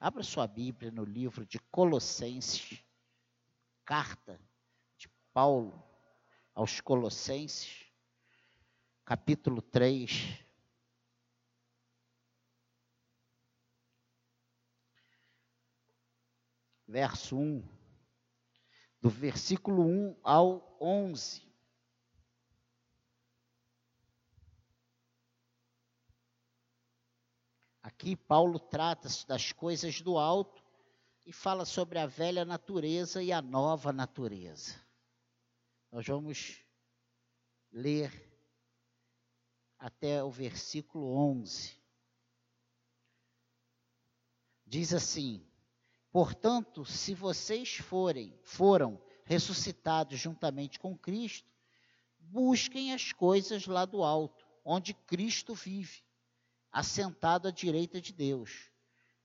Abra sua Bíblia no livro de Colossenses, carta de Paulo aos Colossenses, capítulo 3. Verso 1, do versículo 1 ao 11. Aqui Paulo trata das coisas do alto e fala sobre a velha natureza e a nova natureza. Nós vamos ler até o versículo 11. Diz assim: Portanto, se vocês forem, foram ressuscitados juntamente com Cristo, busquem as coisas lá do alto, onde Cristo vive assentado à direita de Deus.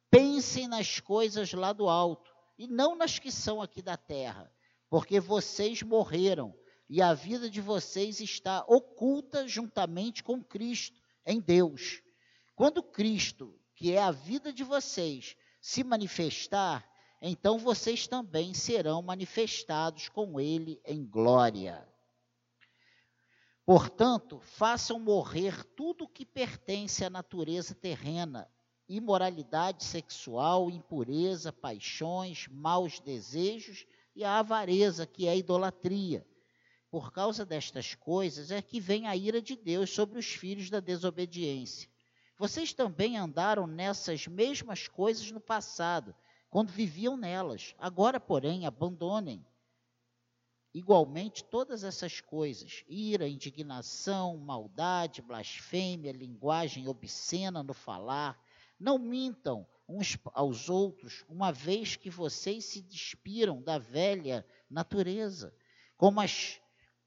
Pensem nas coisas lá do alto e não nas que são aqui da terra, porque vocês morreram e a vida de vocês está oculta juntamente com Cristo em Deus. Quando Cristo, que é a vida de vocês, se manifestar, então vocês também serão manifestados com Ele em glória. Portanto, façam morrer tudo que pertence à natureza terrena: imoralidade sexual, impureza, paixões, maus desejos e a avareza, que é a idolatria. Por causa destas coisas é que vem a ira de Deus sobre os filhos da desobediência. Vocês também andaram nessas mesmas coisas no passado, quando viviam nelas. Agora, porém, abandonem Igualmente, todas essas coisas, ira, indignação, maldade, blasfêmia, linguagem obscena no falar, não mintam uns aos outros, uma vez que vocês se despiram da velha natureza, como as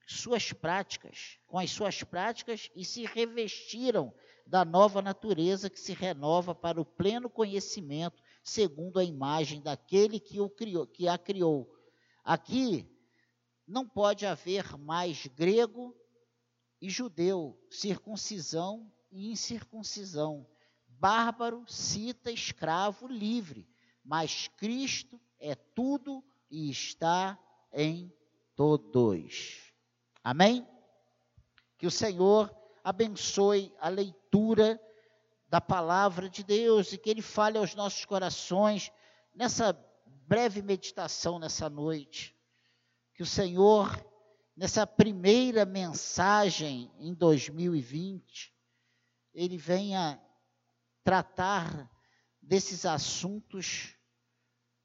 suas práticas, com as suas práticas e se revestiram da nova natureza que se renova para o pleno conhecimento, segundo a imagem daquele que, o criou, que a criou. Aqui não pode haver mais grego e judeu, circuncisão e incircuncisão, bárbaro, cita, escravo, livre, mas Cristo é tudo e está em todos. Amém? Que o Senhor abençoe a leitura da palavra de Deus e que Ele fale aos nossos corações nessa breve meditação nessa noite que o Senhor, nessa primeira mensagem em 2020, ele venha tratar desses assuntos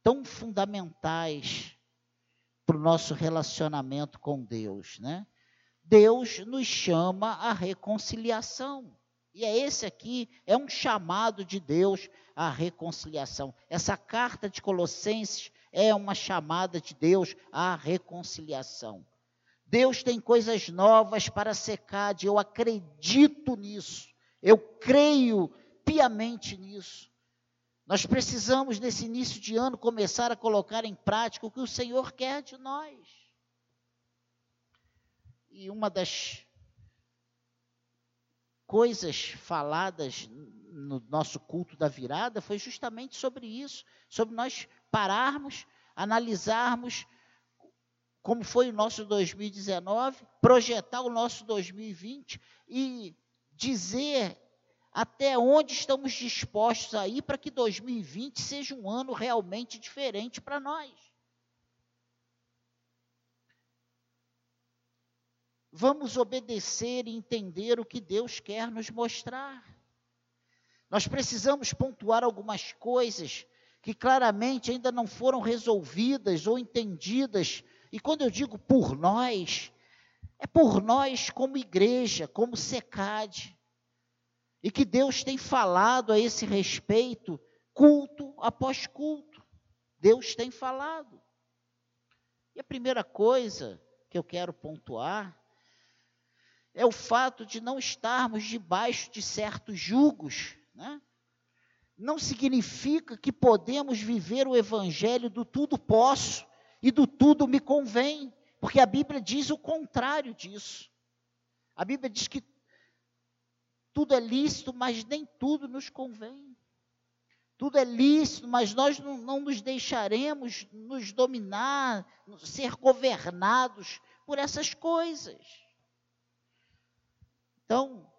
tão fundamentais para o nosso relacionamento com Deus, né? Deus nos chama à reconciliação. E é esse aqui, é um chamado de Deus à reconciliação. Essa carta de Colossenses é uma chamada de Deus à reconciliação. Deus tem coisas novas para secar, eu acredito nisso, eu creio piamente nisso. Nós precisamos, nesse início de ano, começar a colocar em prática o que o Senhor quer de nós. E uma das coisas faladas no nosso culto da virada foi justamente sobre isso, sobre nós pararmos, analisarmos como foi o nosso 2019, projetar o nosso 2020 e dizer até onde estamos dispostos a ir para que 2020 seja um ano realmente diferente para nós. Vamos obedecer e entender o que Deus quer nos mostrar. Nós precisamos pontuar algumas coisas que claramente ainda não foram resolvidas ou entendidas. E quando eu digo por nós, é por nós como igreja, como secade. E que Deus tem falado a esse respeito, culto após culto. Deus tem falado. E a primeira coisa que eu quero pontuar é o fato de não estarmos debaixo de certos julgos, né? Não significa que podemos viver o evangelho do tudo posso e do tudo me convém, porque a Bíblia diz o contrário disso. A Bíblia diz que tudo é lícito, mas nem tudo nos convém. tudo é lícito, mas nós não, não nos deixaremos nos dominar, ser governados por essas coisas. Então,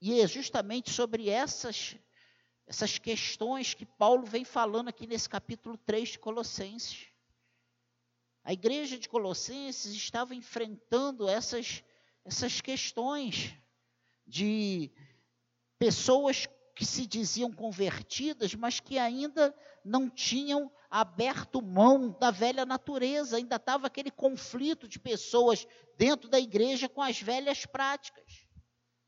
e é justamente sobre essas, essas questões que Paulo vem falando aqui nesse capítulo 3 de Colossenses. A igreja de Colossenses estava enfrentando essas, essas questões de pessoas que se diziam convertidas, mas que ainda não tinham aberto mão da velha natureza, ainda estava aquele conflito de pessoas dentro da igreja com as velhas práticas.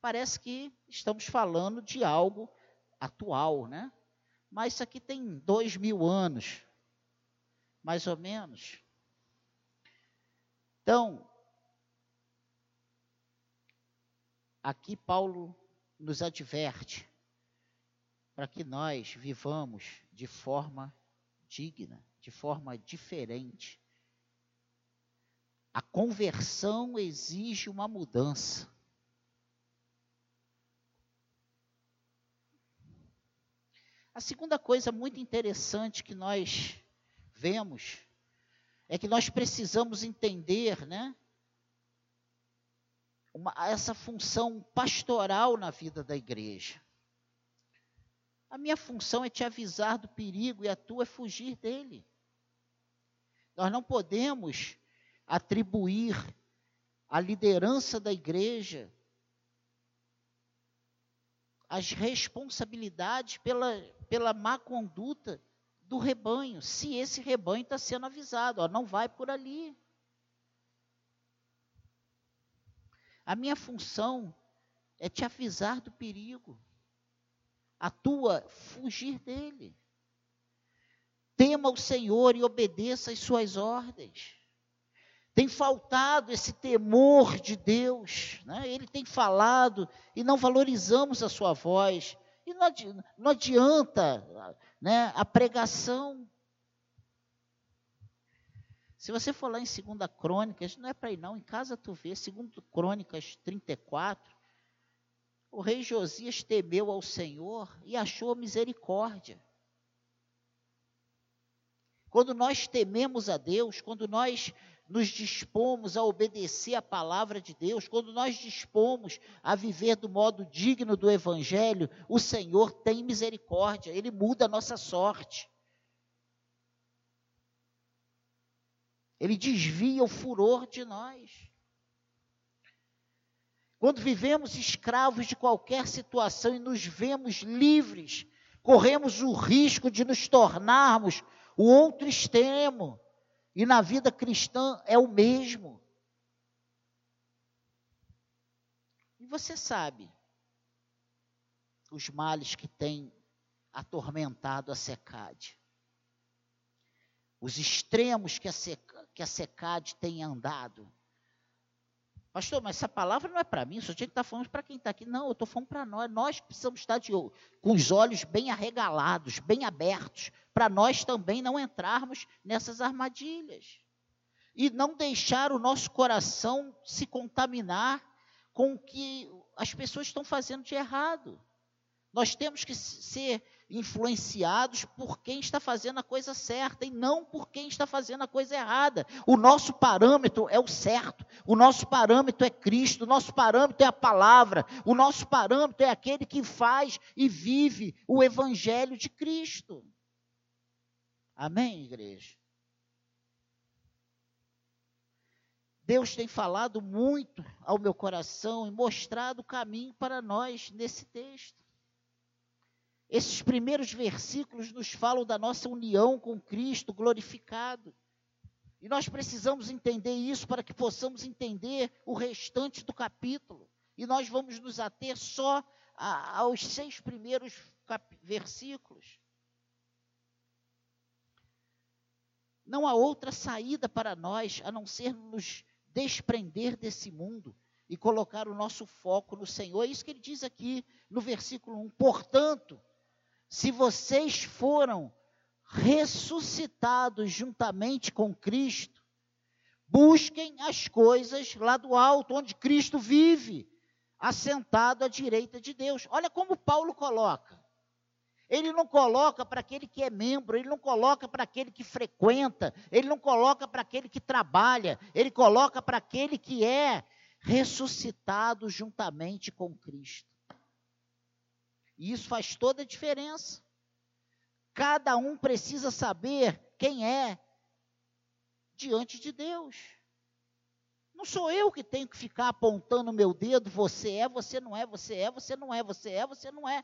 Parece que estamos falando de algo atual, né? Mas isso aqui tem dois mil anos, mais ou menos. Então, aqui Paulo nos adverte para que nós vivamos de forma digna, de forma diferente. A conversão exige uma mudança. A segunda coisa muito interessante que nós vemos é que nós precisamos entender, né, uma, essa função pastoral na vida da igreja. A minha função é te avisar do perigo e a tua é fugir dele. Nós não podemos atribuir a liderança da igreja as responsabilidades pela, pela má conduta do rebanho, se esse rebanho está sendo avisado, ó, não vai por ali. A minha função é te avisar do perigo a tua fugir dele. Tema o Senhor e obedeça às suas ordens. Tem faltado esse temor de Deus, né? ele tem falado e não valorizamos a sua voz. E não adianta, não adianta né, a pregação. Se você for lá em 2 Crônicas, não é para ir não, em casa tu vê, 2 Crônicas 34, o rei Josias temeu ao Senhor e achou misericórdia. Quando nós tememos a Deus, quando nós nos dispomos a obedecer a palavra de Deus, quando nós dispomos a viver do modo digno do Evangelho, o Senhor tem misericórdia, Ele muda a nossa sorte. Ele desvia o furor de nós. Quando vivemos escravos de qualquer situação e nos vemos livres, corremos o risco de nos tornarmos o outro extremo. E na vida cristã é o mesmo. E você sabe os males que têm atormentado a secade. Os extremos que a secade tem andado Pastor, mas essa palavra não é para mim, só tinha que estar falando para quem está aqui. Não, eu estou falando para nós. Nós precisamos estar de, com os olhos bem arregalados, bem abertos, para nós também não entrarmos nessas armadilhas. E não deixar o nosso coração se contaminar com o que as pessoas estão fazendo de errado. Nós temos que ser influenciados por quem está fazendo a coisa certa e não por quem está fazendo a coisa errada. O nosso parâmetro é o certo, o nosso parâmetro é Cristo, o nosso parâmetro é a palavra, o nosso parâmetro é aquele que faz e vive o evangelho de Cristo. Amém, igreja? Deus tem falado muito ao meu coração e mostrado o caminho para nós nesse texto. Esses primeiros versículos nos falam da nossa união com Cristo glorificado. E nós precisamos entender isso para que possamos entender o restante do capítulo. E nós vamos nos ater só a, aos seis primeiros versículos. Não há outra saída para nós a não ser nos desprender desse mundo e colocar o nosso foco no Senhor. É isso que ele diz aqui no versículo 1. Portanto, se vocês foram ressuscitados juntamente com Cristo, busquem as coisas lá do alto, onde Cristo vive, assentado à direita de Deus. Olha como Paulo coloca. Ele não coloca para aquele que é membro, ele não coloca para aquele que frequenta, ele não coloca para aquele que trabalha, ele coloca para aquele que é ressuscitado juntamente com Cristo. E isso faz toda a diferença. Cada um precisa saber quem é diante de Deus. Não sou eu que tenho que ficar apontando o meu dedo, você é, você não é, você é, você não é, você é, você não é.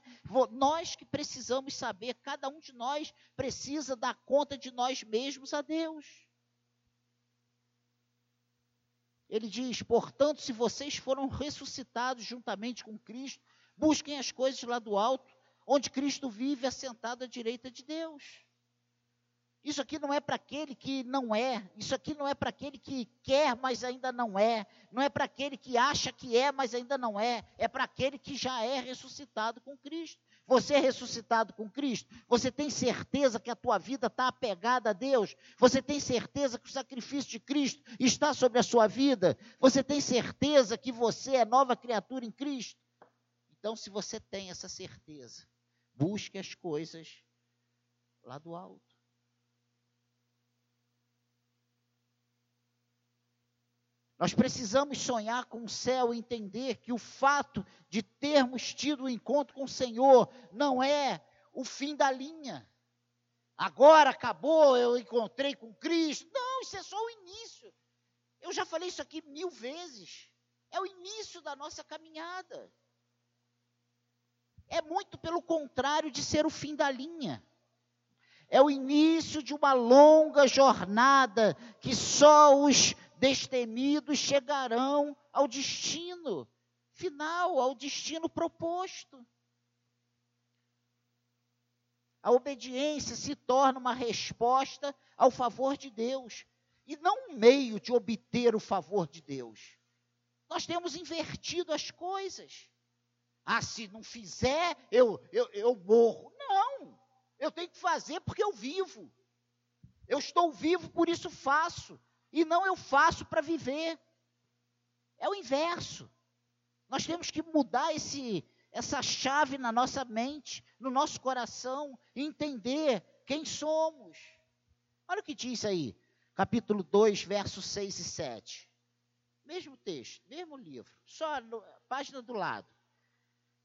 Nós que precisamos saber, cada um de nós precisa dar conta de nós mesmos a Deus. Ele diz: portanto, se vocês foram ressuscitados juntamente com Cristo, busquem as coisas lá do alto, onde Cristo vive assentado à direita de Deus. Isso aqui não é para aquele que não é, isso aqui não é para aquele que quer, mas ainda não é, não é para aquele que acha que é, mas ainda não é, é para aquele que já é ressuscitado com Cristo. Você é ressuscitado com Cristo? Você tem certeza que a tua vida está apegada a Deus? Você tem certeza que o sacrifício de Cristo está sobre a sua vida? Você tem certeza que você é nova criatura em Cristo? Então, se você tem essa certeza, busque as coisas lá do alto. Nós precisamos sonhar com o céu e entender que o fato de termos tido o um encontro com o Senhor não é o fim da linha. Agora acabou, eu encontrei com Cristo. Não, isso é só o início. Eu já falei isso aqui mil vezes. É o início da nossa caminhada. É muito pelo contrário de ser o fim da linha. É o início de uma longa jornada que só os destemidos chegarão ao destino final, ao destino proposto. A obediência se torna uma resposta ao favor de Deus e não um meio de obter o favor de Deus. Nós temos invertido as coisas. Ah, se não fizer, eu, eu, eu morro. Não, eu tenho que fazer porque eu vivo. Eu estou vivo, por isso faço e não eu faço para viver. É o inverso. Nós temos que mudar esse, essa chave na nossa mente, no nosso coração, e entender quem somos. Olha o que diz aí, capítulo 2, versos 6 e 7. Mesmo texto, mesmo livro, só no, página do lado.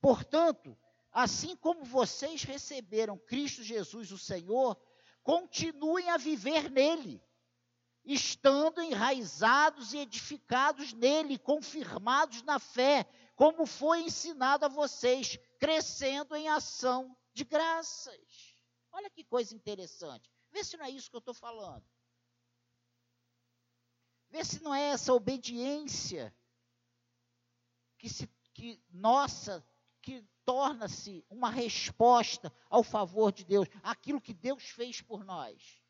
Portanto, assim como vocês receberam Cristo Jesus, o Senhor, continuem a viver nele estando enraizados e edificados nele, confirmados na fé, como foi ensinado a vocês, crescendo em ação de graças. Olha que coisa interessante. Vê se não é isso que eu estou falando. Vê se não é essa obediência que se que nossa que torna-se uma resposta ao favor de Deus, aquilo que Deus fez por nós.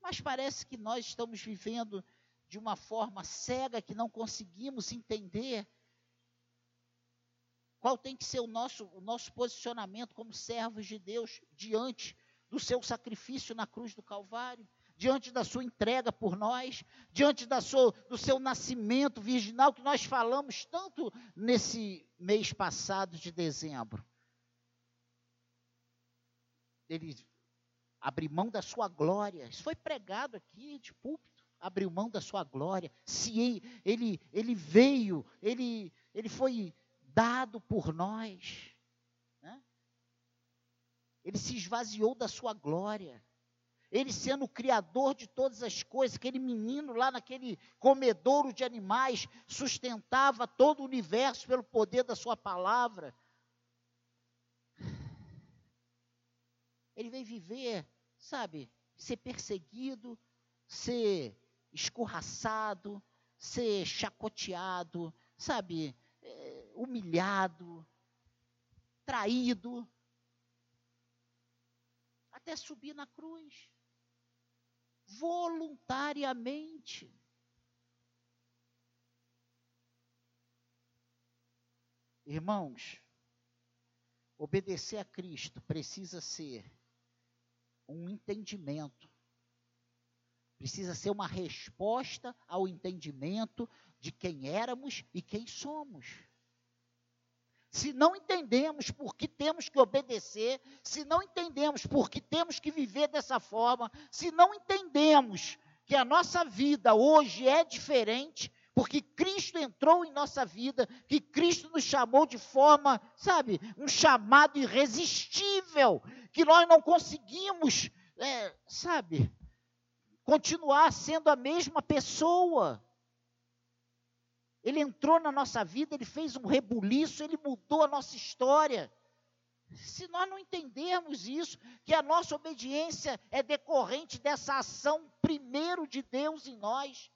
Mas parece que nós estamos vivendo de uma forma cega que não conseguimos entender qual tem que ser o nosso, o nosso posicionamento como servos de Deus diante do seu sacrifício na cruz do Calvário, diante da sua entrega por nós, diante da sua, do seu nascimento virginal, que nós falamos tanto nesse mês passado de dezembro. Ele abrir mão da sua glória. Isso foi pregado aqui de púlpito. Abriu mão da sua glória. Se ele, ele veio, ele, ele foi dado por nós. Né? Ele se esvaziou da sua glória. Ele sendo o criador de todas as coisas, aquele menino lá naquele comedouro de animais, sustentava todo o universo pelo poder da sua palavra. Ele veio viver, sabe, ser perseguido, ser escorraçado, ser chacoteado, sabe, é, humilhado, traído, até subir na cruz, voluntariamente. Irmãos, obedecer a Cristo precisa ser um entendimento. Precisa ser uma resposta ao entendimento de quem éramos e quem somos. Se não entendemos por que temos que obedecer, se não entendemos por que temos que viver dessa forma, se não entendemos que a nossa vida hoje é diferente, porque Cristo entrou em nossa vida, que Cristo nos chamou de forma, sabe, um chamado irresistível, que nós não conseguimos, é, sabe, continuar sendo a mesma pessoa. Ele entrou na nossa vida, ele fez um rebuliço, ele mudou a nossa história. Se nós não entendermos isso, que a nossa obediência é decorrente dessa ação primeiro de Deus em nós,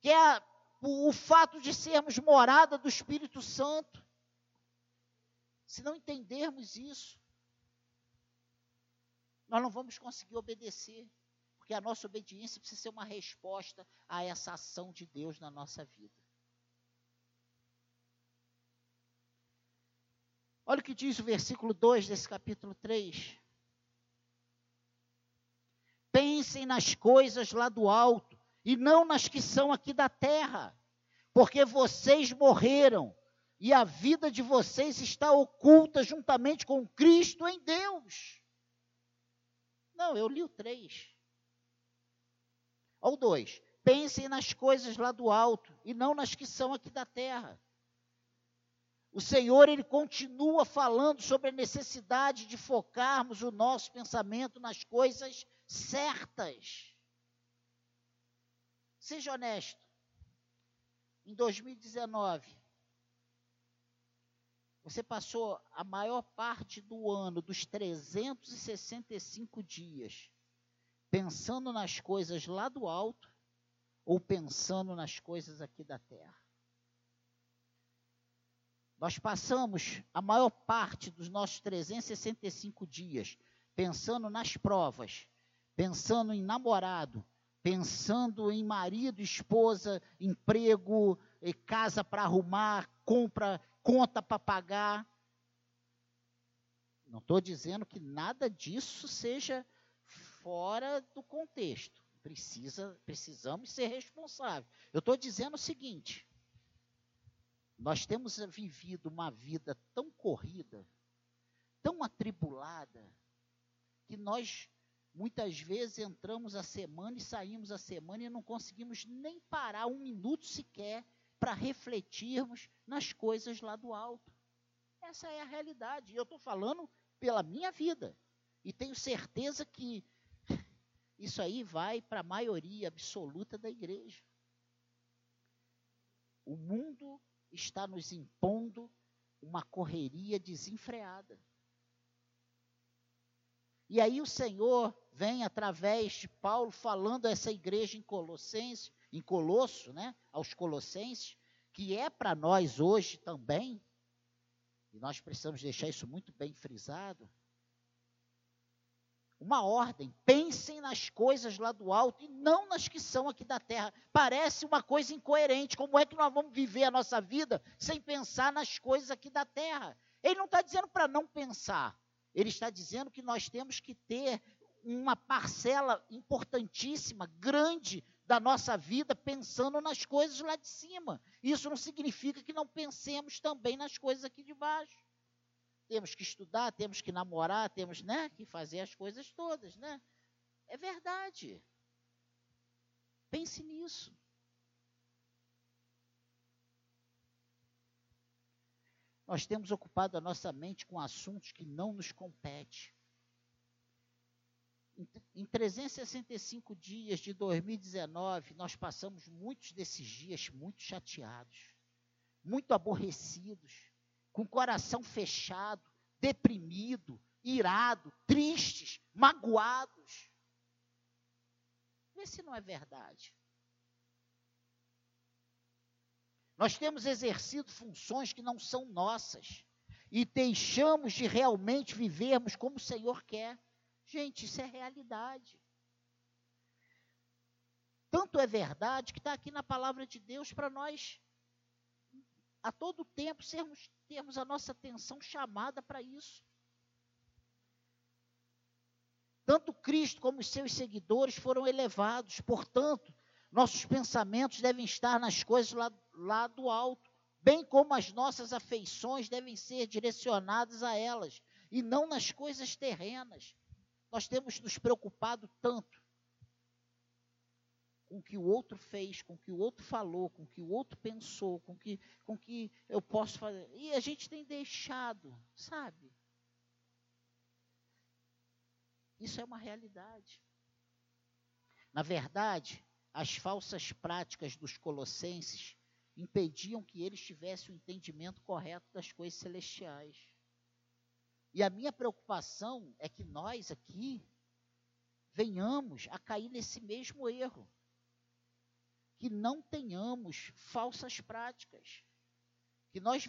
que é a, o, o fato de sermos morada do Espírito Santo. Se não entendermos isso, nós não vamos conseguir obedecer, porque a nossa obediência precisa ser uma resposta a essa ação de Deus na nossa vida. Olha o que diz o versículo 2 desse capítulo 3. Pensem nas coisas lá do alto e não nas que são aqui da terra, porque vocês morreram e a vida de vocês está oculta juntamente com Cristo em Deus. Não, eu li o 3. Olha o 2. Pensem nas coisas lá do alto e não nas que são aqui da terra o Senhor ele continua falando sobre a necessidade de focarmos o nosso pensamento nas coisas certas. Seja honesto. Em 2019, você passou a maior parte do ano, dos 365 dias, pensando nas coisas lá do alto ou pensando nas coisas aqui da terra? Nós passamos a maior parte dos nossos 365 dias pensando nas provas, pensando em namorado, pensando em marido, esposa, emprego, casa para arrumar, compra, conta para pagar. Não estou dizendo que nada disso seja fora do contexto. Precisa, precisamos ser responsáveis. Eu estou dizendo o seguinte: nós temos vivido uma vida tão corrida, tão atribulada, que nós muitas vezes entramos a semana e saímos a semana e não conseguimos nem parar um minuto sequer para refletirmos nas coisas lá do alto. Essa é a realidade. E eu estou falando pela minha vida. E tenho certeza que isso aí vai para a maioria absoluta da igreja. O mundo está nos impondo uma correria desenfreada. E aí o Senhor vem através de Paulo falando a essa igreja em Colossenses, em Colosso, né, aos Colossenses, que é para nós hoje também, e nós precisamos deixar isso muito bem frisado, uma ordem. Pensem nas coisas lá do alto e não nas que são aqui da terra. Parece uma coisa incoerente. Como é que nós vamos viver a nossa vida sem pensar nas coisas aqui da terra? Ele não está dizendo para não pensar. Ele está dizendo que nós temos que ter uma parcela importantíssima, grande da nossa vida pensando nas coisas lá de cima. Isso não significa que não pensemos também nas coisas aqui de baixo temos que estudar, temos que namorar, temos né, que fazer as coisas todas, né? É verdade. Pense nisso. Nós temos ocupado a nossa mente com assuntos que não nos competem. Em 365 dias de 2019, nós passamos muitos desses dias muito chateados, muito aborrecidos, com o coração fechado, deprimido, irado, tristes, magoados. Vê se não é verdade. Nós temos exercido funções que não são nossas e deixamos de realmente vivermos como o Senhor quer. Gente, isso é realidade. Tanto é verdade que está aqui na palavra de Deus para nós a todo tempo sermos, termos a nossa atenção chamada para isso. Tanto Cristo como os seus seguidores foram elevados, portanto, nossos pensamentos devem estar nas coisas lá, lá do alto, bem como as nossas afeições devem ser direcionadas a elas e não nas coisas terrenas. Nós temos nos preocupado tanto com o que o outro fez, com o que o outro falou, com o que o outro pensou, com o que, com que eu posso fazer. E a gente tem deixado, sabe? Isso é uma realidade. Na verdade, as falsas práticas dos colossenses impediam que eles tivessem o entendimento correto das coisas celestiais. E a minha preocupação é que nós aqui venhamos a cair nesse mesmo erro que não tenhamos falsas práticas, que nós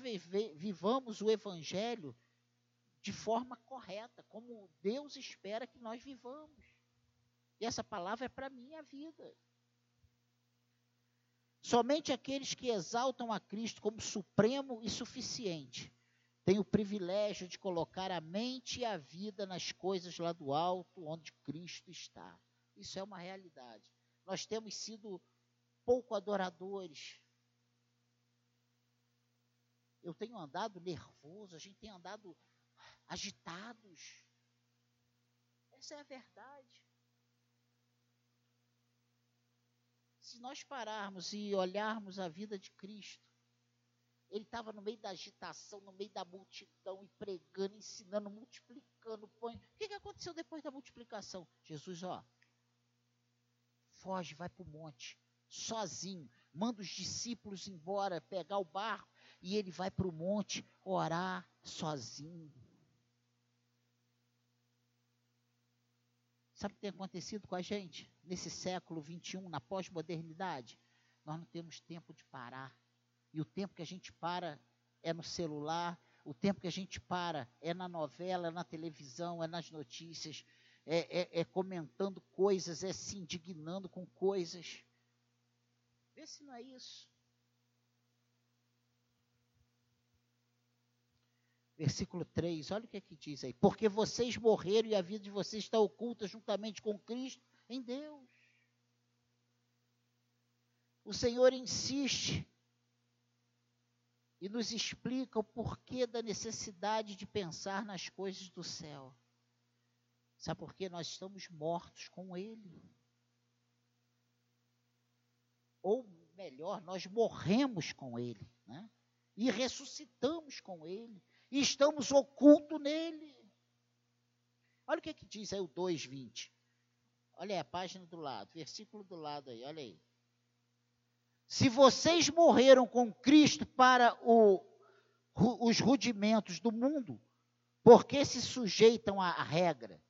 vivamos o Evangelho de forma correta, como Deus espera que nós vivamos. E essa palavra é para a minha vida. Somente aqueles que exaltam a Cristo como supremo e suficiente têm o privilégio de colocar a mente e a vida nas coisas lá do alto, onde Cristo está. Isso é uma realidade. Nós temos sido pouco adoradores. Eu tenho andado nervoso, a gente tem andado agitados. Essa é a verdade. Se nós pararmos e olharmos a vida de Cristo, ele estava no meio da agitação, no meio da multidão, e pregando, ensinando, multiplicando. Põe. O que, que aconteceu depois da multiplicação? Jesus, ó, foge, vai para o monte sozinho, manda os discípulos embora, pegar o barco, e ele vai para o monte orar sozinho. Sabe o que tem acontecido com a gente nesse século 21, na pós-modernidade? Nós não temos tempo de parar. E o tempo que a gente para é no celular, o tempo que a gente para é na novela, é na televisão, é nas notícias, é, é, é comentando coisas, é se indignando com coisas. Vê se não é isso. Versículo 3, olha o que é que diz aí. Porque vocês morreram e a vida de vocês está oculta juntamente com Cristo em Deus. O Senhor insiste e nos explica o porquê da necessidade de pensar nas coisas do céu. Sabe por quê? Nós estamos mortos com Ele ou melhor, nós morremos com Ele, né? e ressuscitamos com Ele, e estamos ocultos nele. Olha o que, é que diz aí o 2,20. Olha aí a página do lado, versículo do lado aí, olha aí. Se vocês morreram com Cristo para o, os rudimentos do mundo, por que se sujeitam à regra,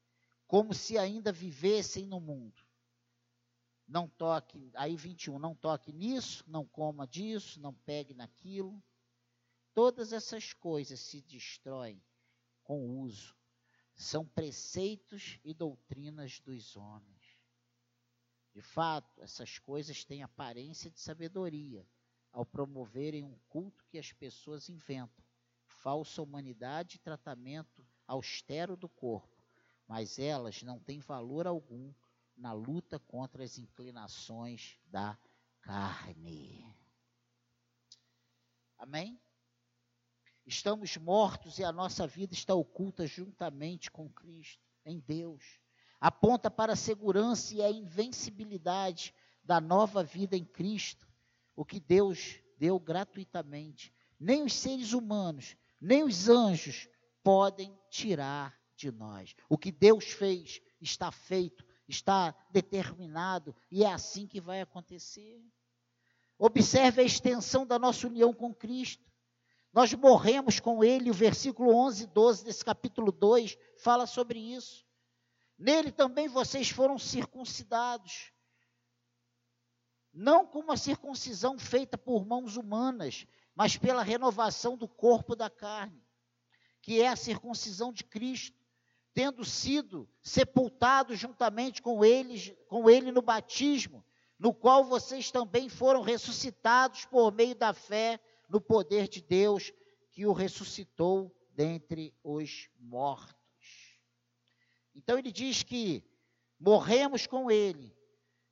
como se ainda vivessem no mundo? Não toque, aí 21, não toque nisso, não coma disso, não pegue naquilo. Todas essas coisas se destroem com o uso. São preceitos e doutrinas dos homens. De fato, essas coisas têm aparência de sabedoria ao promoverem um culto que as pessoas inventam, falsa humanidade e tratamento austero do corpo, mas elas não têm valor algum na luta contra as inclinações da carne. Amém? Estamos mortos e a nossa vida está oculta juntamente com Cristo, em Deus. Aponta para a segurança e a invencibilidade da nova vida em Cristo, o que Deus deu gratuitamente. Nem os seres humanos, nem os anjos podem tirar de nós. O que Deus fez está feito está determinado e é assim que vai acontecer. Observe a extensão da nossa união com Cristo. Nós morremos com Ele, o versículo 11 e 12 desse capítulo 2 fala sobre isso. Nele também vocês foram circuncidados, não com uma circuncisão feita por mãos humanas, mas pela renovação do corpo da carne, que é a circuncisão de Cristo tendo sido sepultados juntamente com com ele no batismo, no qual vocês também foram ressuscitados por meio da fé no poder de Deus que o ressuscitou dentre os mortos. Então ele diz que morremos com ele.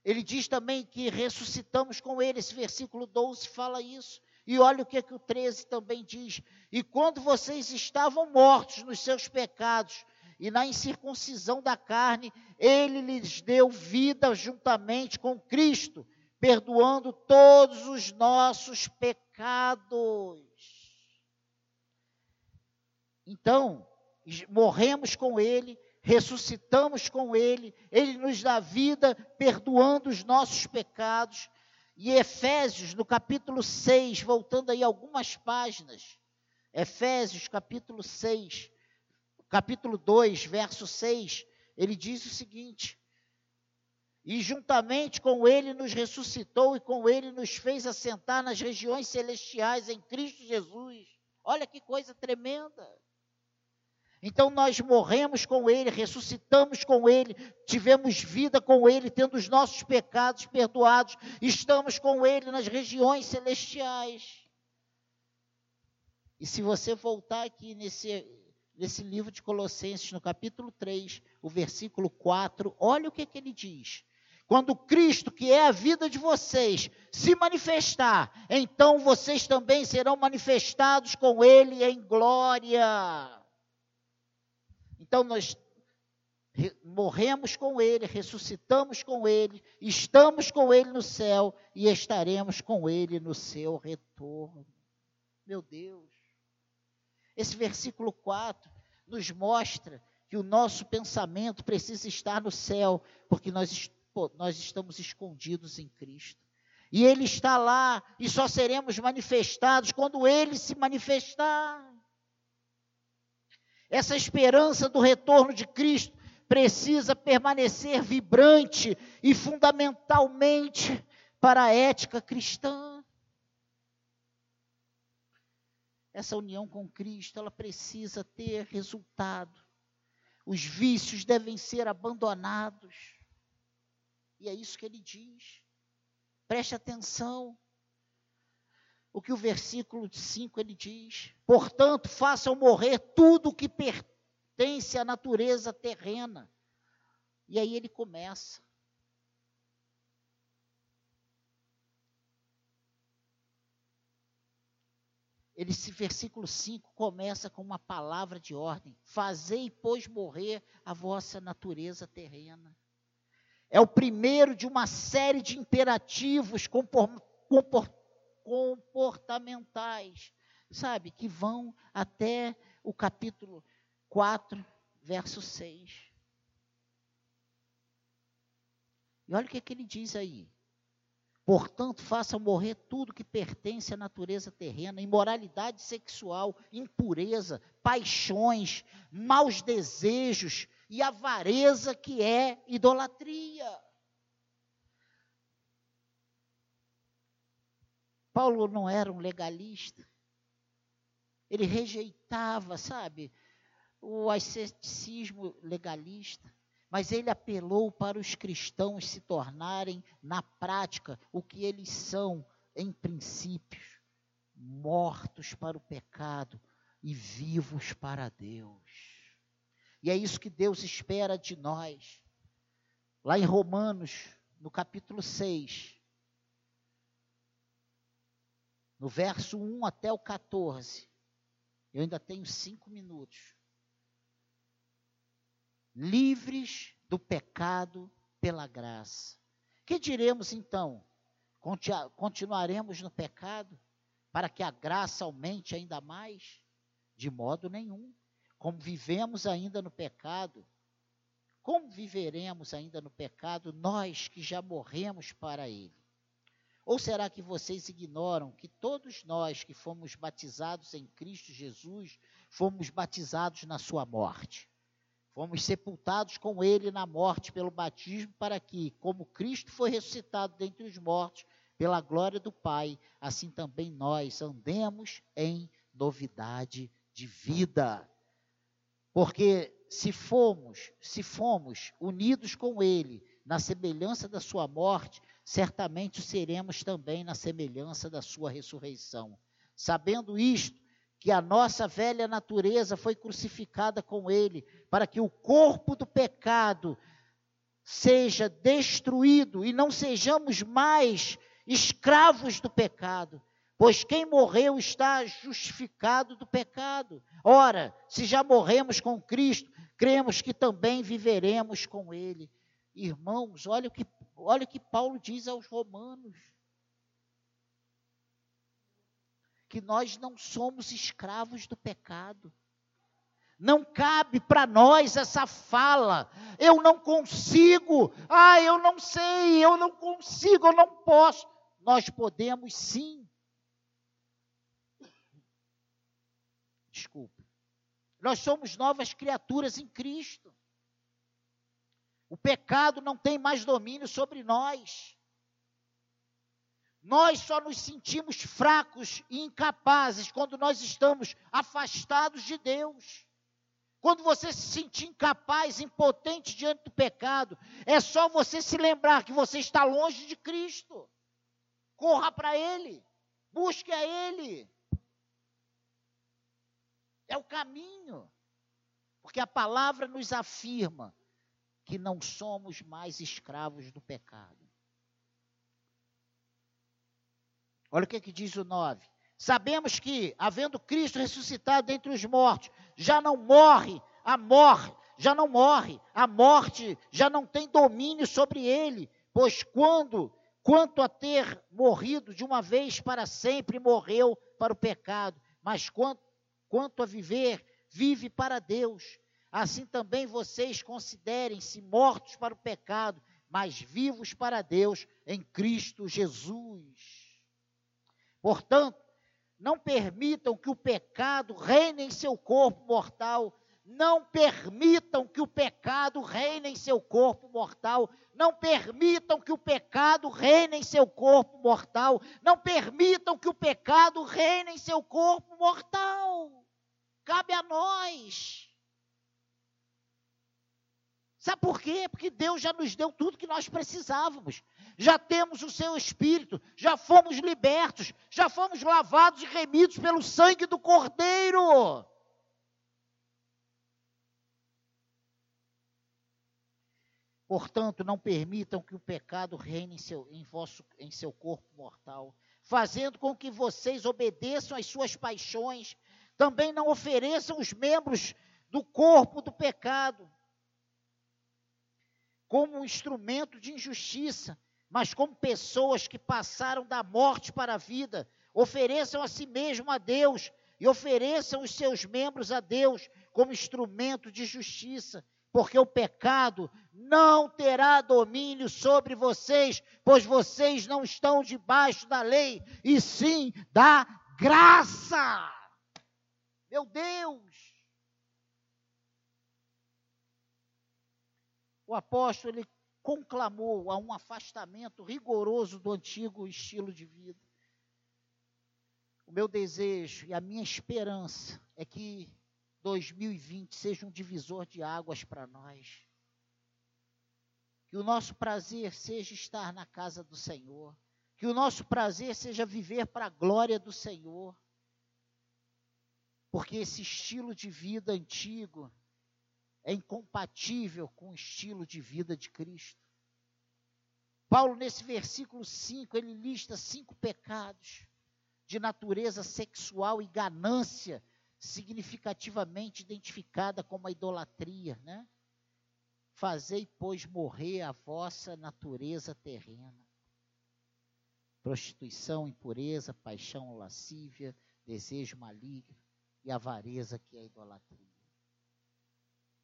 Ele diz também que ressuscitamos com ele. Esse versículo 12 fala isso. E olha o que, que o 13 também diz: E quando vocês estavam mortos nos seus pecados e na incircuncisão da carne, ele lhes deu vida juntamente com Cristo, perdoando todos os nossos pecados. Então, morremos com ele, ressuscitamos com ele, ele nos dá vida, perdoando os nossos pecados. E Efésios, no capítulo 6, voltando aí algumas páginas, Efésios, capítulo 6, capítulo 2, verso 6, ele diz o seguinte: E juntamente com ele nos ressuscitou e com ele nos fez assentar nas regiões celestiais em Cristo Jesus. Olha que coisa tremenda. Então nós morremos com Ele, ressuscitamos com Ele, tivemos vida com Ele, tendo os nossos pecados perdoados, estamos com Ele nas regiões celestiais. E se você voltar aqui nesse, nesse livro de Colossenses, no capítulo 3, o versículo 4, olha o que, que ele diz. Quando Cristo, que é a vida de vocês, se manifestar, então vocês também serão manifestados com Ele em glória. Então nós morremos com Ele, ressuscitamos com Ele, estamos com Ele no céu e estaremos com Ele no seu retorno. Meu Deus. Esse versículo 4 nos mostra que o nosso pensamento precisa estar no céu, porque nós, nós estamos escondidos em Cristo. E Ele está lá, e só seremos manifestados quando Ele se manifestar. Essa esperança do retorno de Cristo precisa permanecer vibrante e fundamentalmente para a ética cristã. Essa união com Cristo, ela precisa ter resultado. Os vícios devem ser abandonados. E é isso que ele diz. Preste atenção o que o versículo 5 ele diz: Portanto, façam morrer tudo o que pertence à natureza terrena. E aí ele começa. Ele, esse versículo 5 começa com uma palavra de ordem: Fazei, pois, morrer a vossa natureza terrena. É o primeiro de uma série de imperativos comportamentais sabe, que vão até o capítulo 4, verso 6. E olha o que, é que ele diz aí. Portanto, faça morrer tudo que pertence à natureza terrena, imoralidade sexual, impureza, paixões, maus desejos e avareza que é idolatria. Paulo não era um legalista. Ele rejeitava, sabe, o asceticismo legalista. Mas ele apelou para os cristãos se tornarem, na prática, o que eles são, em princípios, mortos para o pecado e vivos para Deus. E é isso que Deus espera de nós. Lá em Romanos, no capítulo 6, no verso 1 até o 14. Eu ainda tenho cinco minutos. Livres do pecado pela graça. Que diremos então? Continuaremos no pecado para que a graça aumente ainda mais? De modo nenhum. Como vivemos ainda no pecado, como viveremos ainda no pecado nós que já morremos para ele? Ou será que vocês ignoram que todos nós que fomos batizados em Cristo Jesus, fomos batizados na sua morte? Fomos sepultados com ele na morte pelo batismo, para que, como Cristo foi ressuscitado dentre os mortos, pela glória do Pai, assim também nós andemos em novidade de vida. Porque se fomos, se fomos unidos com ele na semelhança da sua morte, certamente seremos também na semelhança da sua ressurreição. Sabendo isto, que a nossa velha natureza foi crucificada com ele, para que o corpo do pecado seja destruído e não sejamos mais escravos do pecado, pois quem morreu está justificado do pecado. Ora, se já morremos com Cristo, cremos que também viveremos com Ele. Irmãos, olha o que, olha o que Paulo diz aos Romanos. Que nós não somos escravos do pecado. Não cabe para nós essa fala. Eu não consigo. Ah, eu não sei, eu não consigo, eu não posso. Nós podemos sim. Desculpe. Nós somos novas criaturas em Cristo. O pecado não tem mais domínio sobre nós. Nós só nos sentimos fracos e incapazes quando nós estamos afastados de Deus. Quando você se sentir incapaz, impotente diante do pecado, é só você se lembrar que você está longe de Cristo. Corra para Ele, busque a Ele. É o caminho. Porque a palavra nos afirma que não somos mais escravos do pecado. Olha o que, é que diz o 9. Sabemos que, havendo Cristo ressuscitado entre os mortos, já não morre a morte, já não morre, a morte já não tem domínio sobre ele, pois quando, quanto a ter morrido de uma vez para sempre, morreu para o pecado, mas quanto, quanto a viver, vive para Deus. Assim também vocês considerem-se mortos para o pecado, mas vivos para Deus em Cristo Jesus. Portanto, não permitam que o pecado reine em seu corpo mortal. Não permitam que o pecado reine em seu corpo mortal. Não permitam que o pecado reine em seu corpo mortal. Não permitam que o pecado reine em seu corpo mortal. Cabe a nós. Sabe por quê? Porque Deus já nos deu tudo que nós precisávamos. Já temos o seu Espírito, já fomos libertos, já fomos lavados e remidos pelo sangue do Cordeiro. Portanto, não permitam que o pecado reine em seu, em, vosso, em seu corpo mortal, fazendo com que vocês obedeçam às suas paixões. Também não ofereçam os membros do corpo do pecado como um instrumento de injustiça, mas como pessoas que passaram da morte para a vida, ofereçam a si mesmo a Deus e ofereçam os seus membros a Deus como instrumento de justiça, porque o pecado não terá domínio sobre vocês, pois vocês não estão debaixo da lei, e sim da graça. Meu Deus! O apóstolo ele conclamou a um afastamento rigoroso do antigo estilo de vida. O meu desejo e a minha esperança é que 2020 seja um divisor de águas para nós. Que o nosso prazer seja estar na casa do Senhor. Que o nosso prazer seja viver para a glória do Senhor. Porque esse estilo de vida antigo, é incompatível com o estilo de vida de Cristo. Paulo, nesse versículo 5, ele lista cinco pecados de natureza sexual e ganância, significativamente identificada como a idolatria, né? Fazei, pois, morrer a vossa natureza terrena. Prostituição, impureza, paixão lascívia, desejo maligno e avareza, que é a idolatria.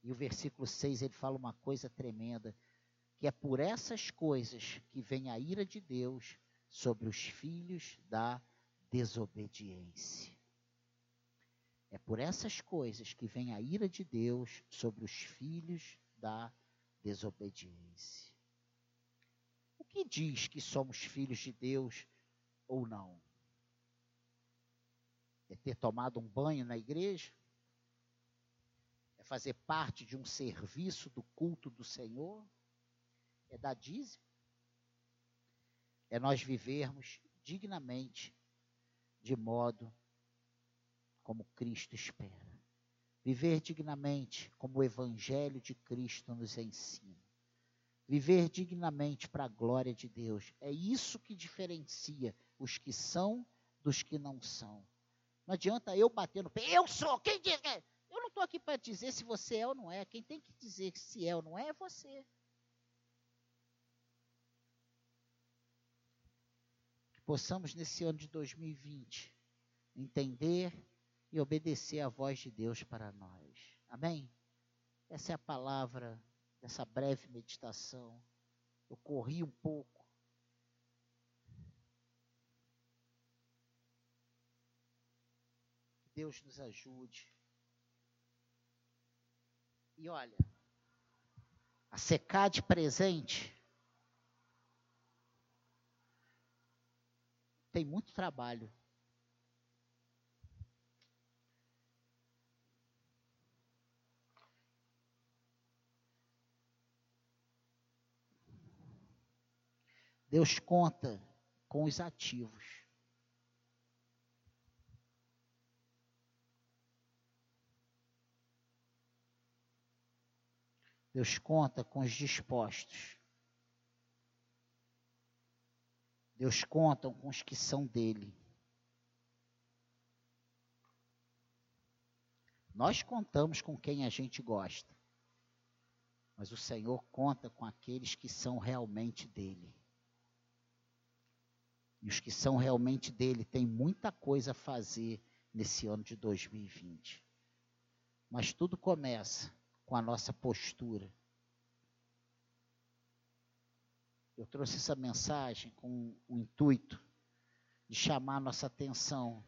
E o versículo 6 ele fala uma coisa tremenda, que é por essas coisas que vem a ira de Deus sobre os filhos da desobediência. É por essas coisas que vem a ira de Deus sobre os filhos da desobediência. O que diz que somos filhos de Deus ou não? É ter tomado um banho na igreja? Fazer parte de um serviço do culto do Senhor, é dar dízimo, é nós vivermos dignamente, de modo como Cristo espera. Viver dignamente como o Evangelho de Cristo nos ensina. Viver dignamente para a glória de Deus. É isso que diferencia os que são dos que não são. Não adianta eu bater no pé, eu sou, quem diz que é? Estou aqui para dizer se você é ou não é. Quem tem que dizer se é ou não é é você. Que possamos nesse ano de 2020 entender e obedecer à voz de Deus para nós. Amém? Essa é a palavra dessa breve meditação. Eu corri um pouco. Deus nos ajude. E olha, a secade presente tem muito trabalho. Deus conta com os ativos. Deus conta com os dispostos. Deus conta com os que são dele. Nós contamos com quem a gente gosta, mas o Senhor conta com aqueles que são realmente dele. E os que são realmente dele têm muita coisa a fazer nesse ano de 2020. Mas tudo começa com a nossa postura. Eu trouxe essa mensagem com o intuito de chamar nossa atenção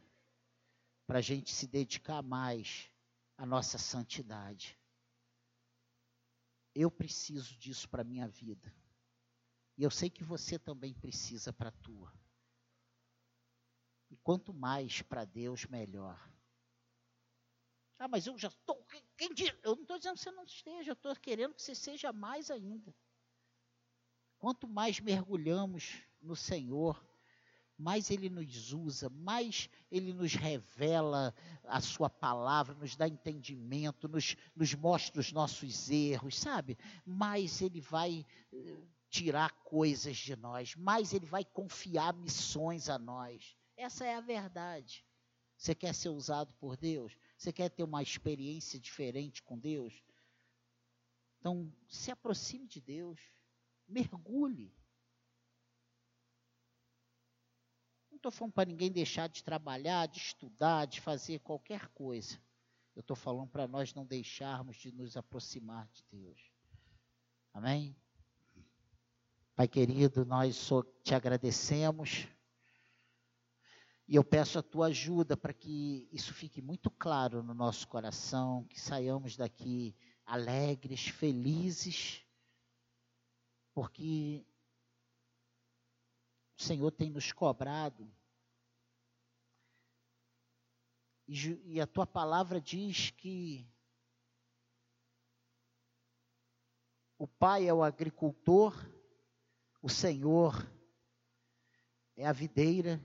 para a gente se dedicar mais à nossa santidade. Eu preciso disso para a minha vida. E eu sei que você também precisa para a tua. E quanto mais para Deus, melhor. Ah, mas eu já estou. Quem diz? Eu não estou dizendo que você não esteja, eu estou querendo que você seja mais ainda. Quanto mais mergulhamos no Senhor, mais Ele nos usa, mais Ele nos revela a Sua palavra, nos dá entendimento, nos, nos mostra os nossos erros, sabe? Mais Ele vai eh, tirar coisas de nós, mais Ele vai confiar missões a nós. Essa é a verdade. Você quer ser usado por Deus? Você quer ter uma experiência diferente com Deus? Então, se aproxime de Deus. Mergulhe. Não estou falando para ninguém deixar de trabalhar, de estudar, de fazer qualquer coisa. Eu estou falando para nós não deixarmos de nos aproximar de Deus. Amém? Pai querido, nós te agradecemos e eu peço a tua ajuda para que isso fique muito claro no nosso coração, que saiamos daqui alegres, felizes, porque o Senhor tem nos cobrado. E, a tua palavra diz que o Pai é o agricultor, o Senhor é a videira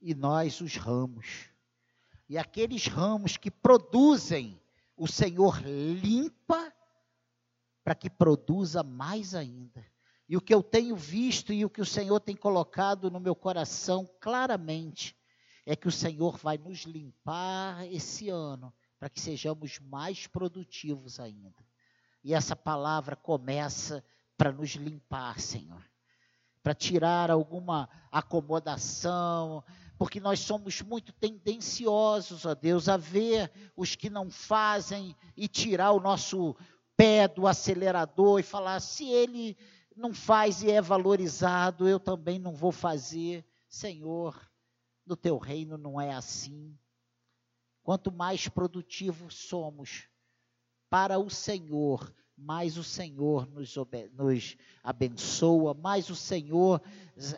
e nós os ramos. E aqueles ramos que produzem, o Senhor limpa para que produza mais ainda. E o que eu tenho visto e o que o Senhor tem colocado no meu coração claramente é que o Senhor vai nos limpar esse ano para que sejamos mais produtivos ainda. E essa palavra começa para nos limpar, Senhor, para tirar alguma acomodação, porque nós somos muito tendenciosos, ó Deus, a ver os que não fazem e tirar o nosso pé do acelerador e falar: se ele não faz e é valorizado, eu também não vou fazer. Senhor, no teu reino não é assim. Quanto mais produtivos somos para o Senhor, mais o Senhor nos, nos, abençoa, mais o Senhor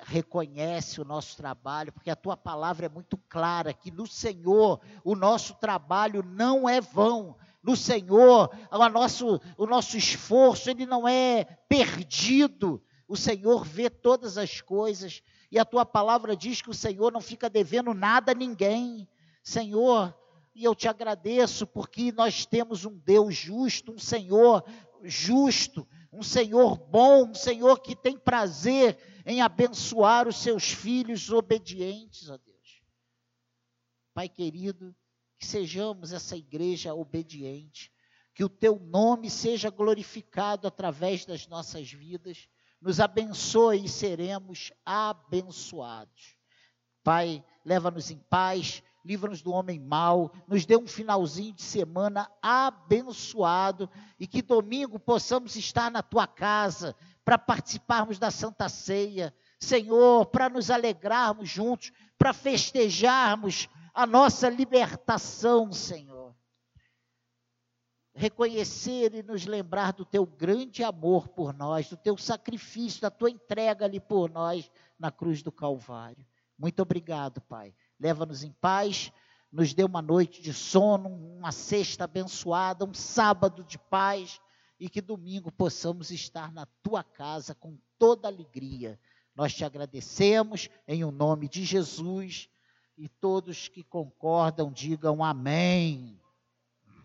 reconhece o nosso trabalho, porque a tua palavra é muito clara que no Senhor o nosso trabalho não é vão. No Senhor, o nosso, o nosso esforço, ele não é perdido. O Senhor vê todas as coisas, e a tua palavra diz que o Senhor não fica devendo nada a ninguém. Senhor, e eu te agradeço porque nós temos um Deus justo, um Senhor justo, um Senhor bom, um Senhor que tem prazer em abençoar os seus filhos obedientes a Deus. Pai querido, que sejamos essa igreja obediente, que o teu nome seja glorificado através das nossas vidas, nos abençoe e seremos abençoados. Pai, leva-nos em paz, livra-nos do homem mau, nos dê um finalzinho de semana abençoado e que domingo possamos estar na tua casa para participarmos da Santa Ceia, Senhor, para nos alegrarmos juntos, para festejarmos a nossa libertação, Senhor. Reconhecer e nos lembrar do teu grande amor por nós, do teu sacrifício, da tua entrega ali por nós na cruz do Calvário. Muito obrigado, Pai. Leva-nos em paz, nos dê uma noite de sono, uma sexta abençoada, um sábado de paz e que domingo possamos estar na tua casa com toda alegria. Nós te agradecemos em o nome de Jesus e todos que concordam digam amém.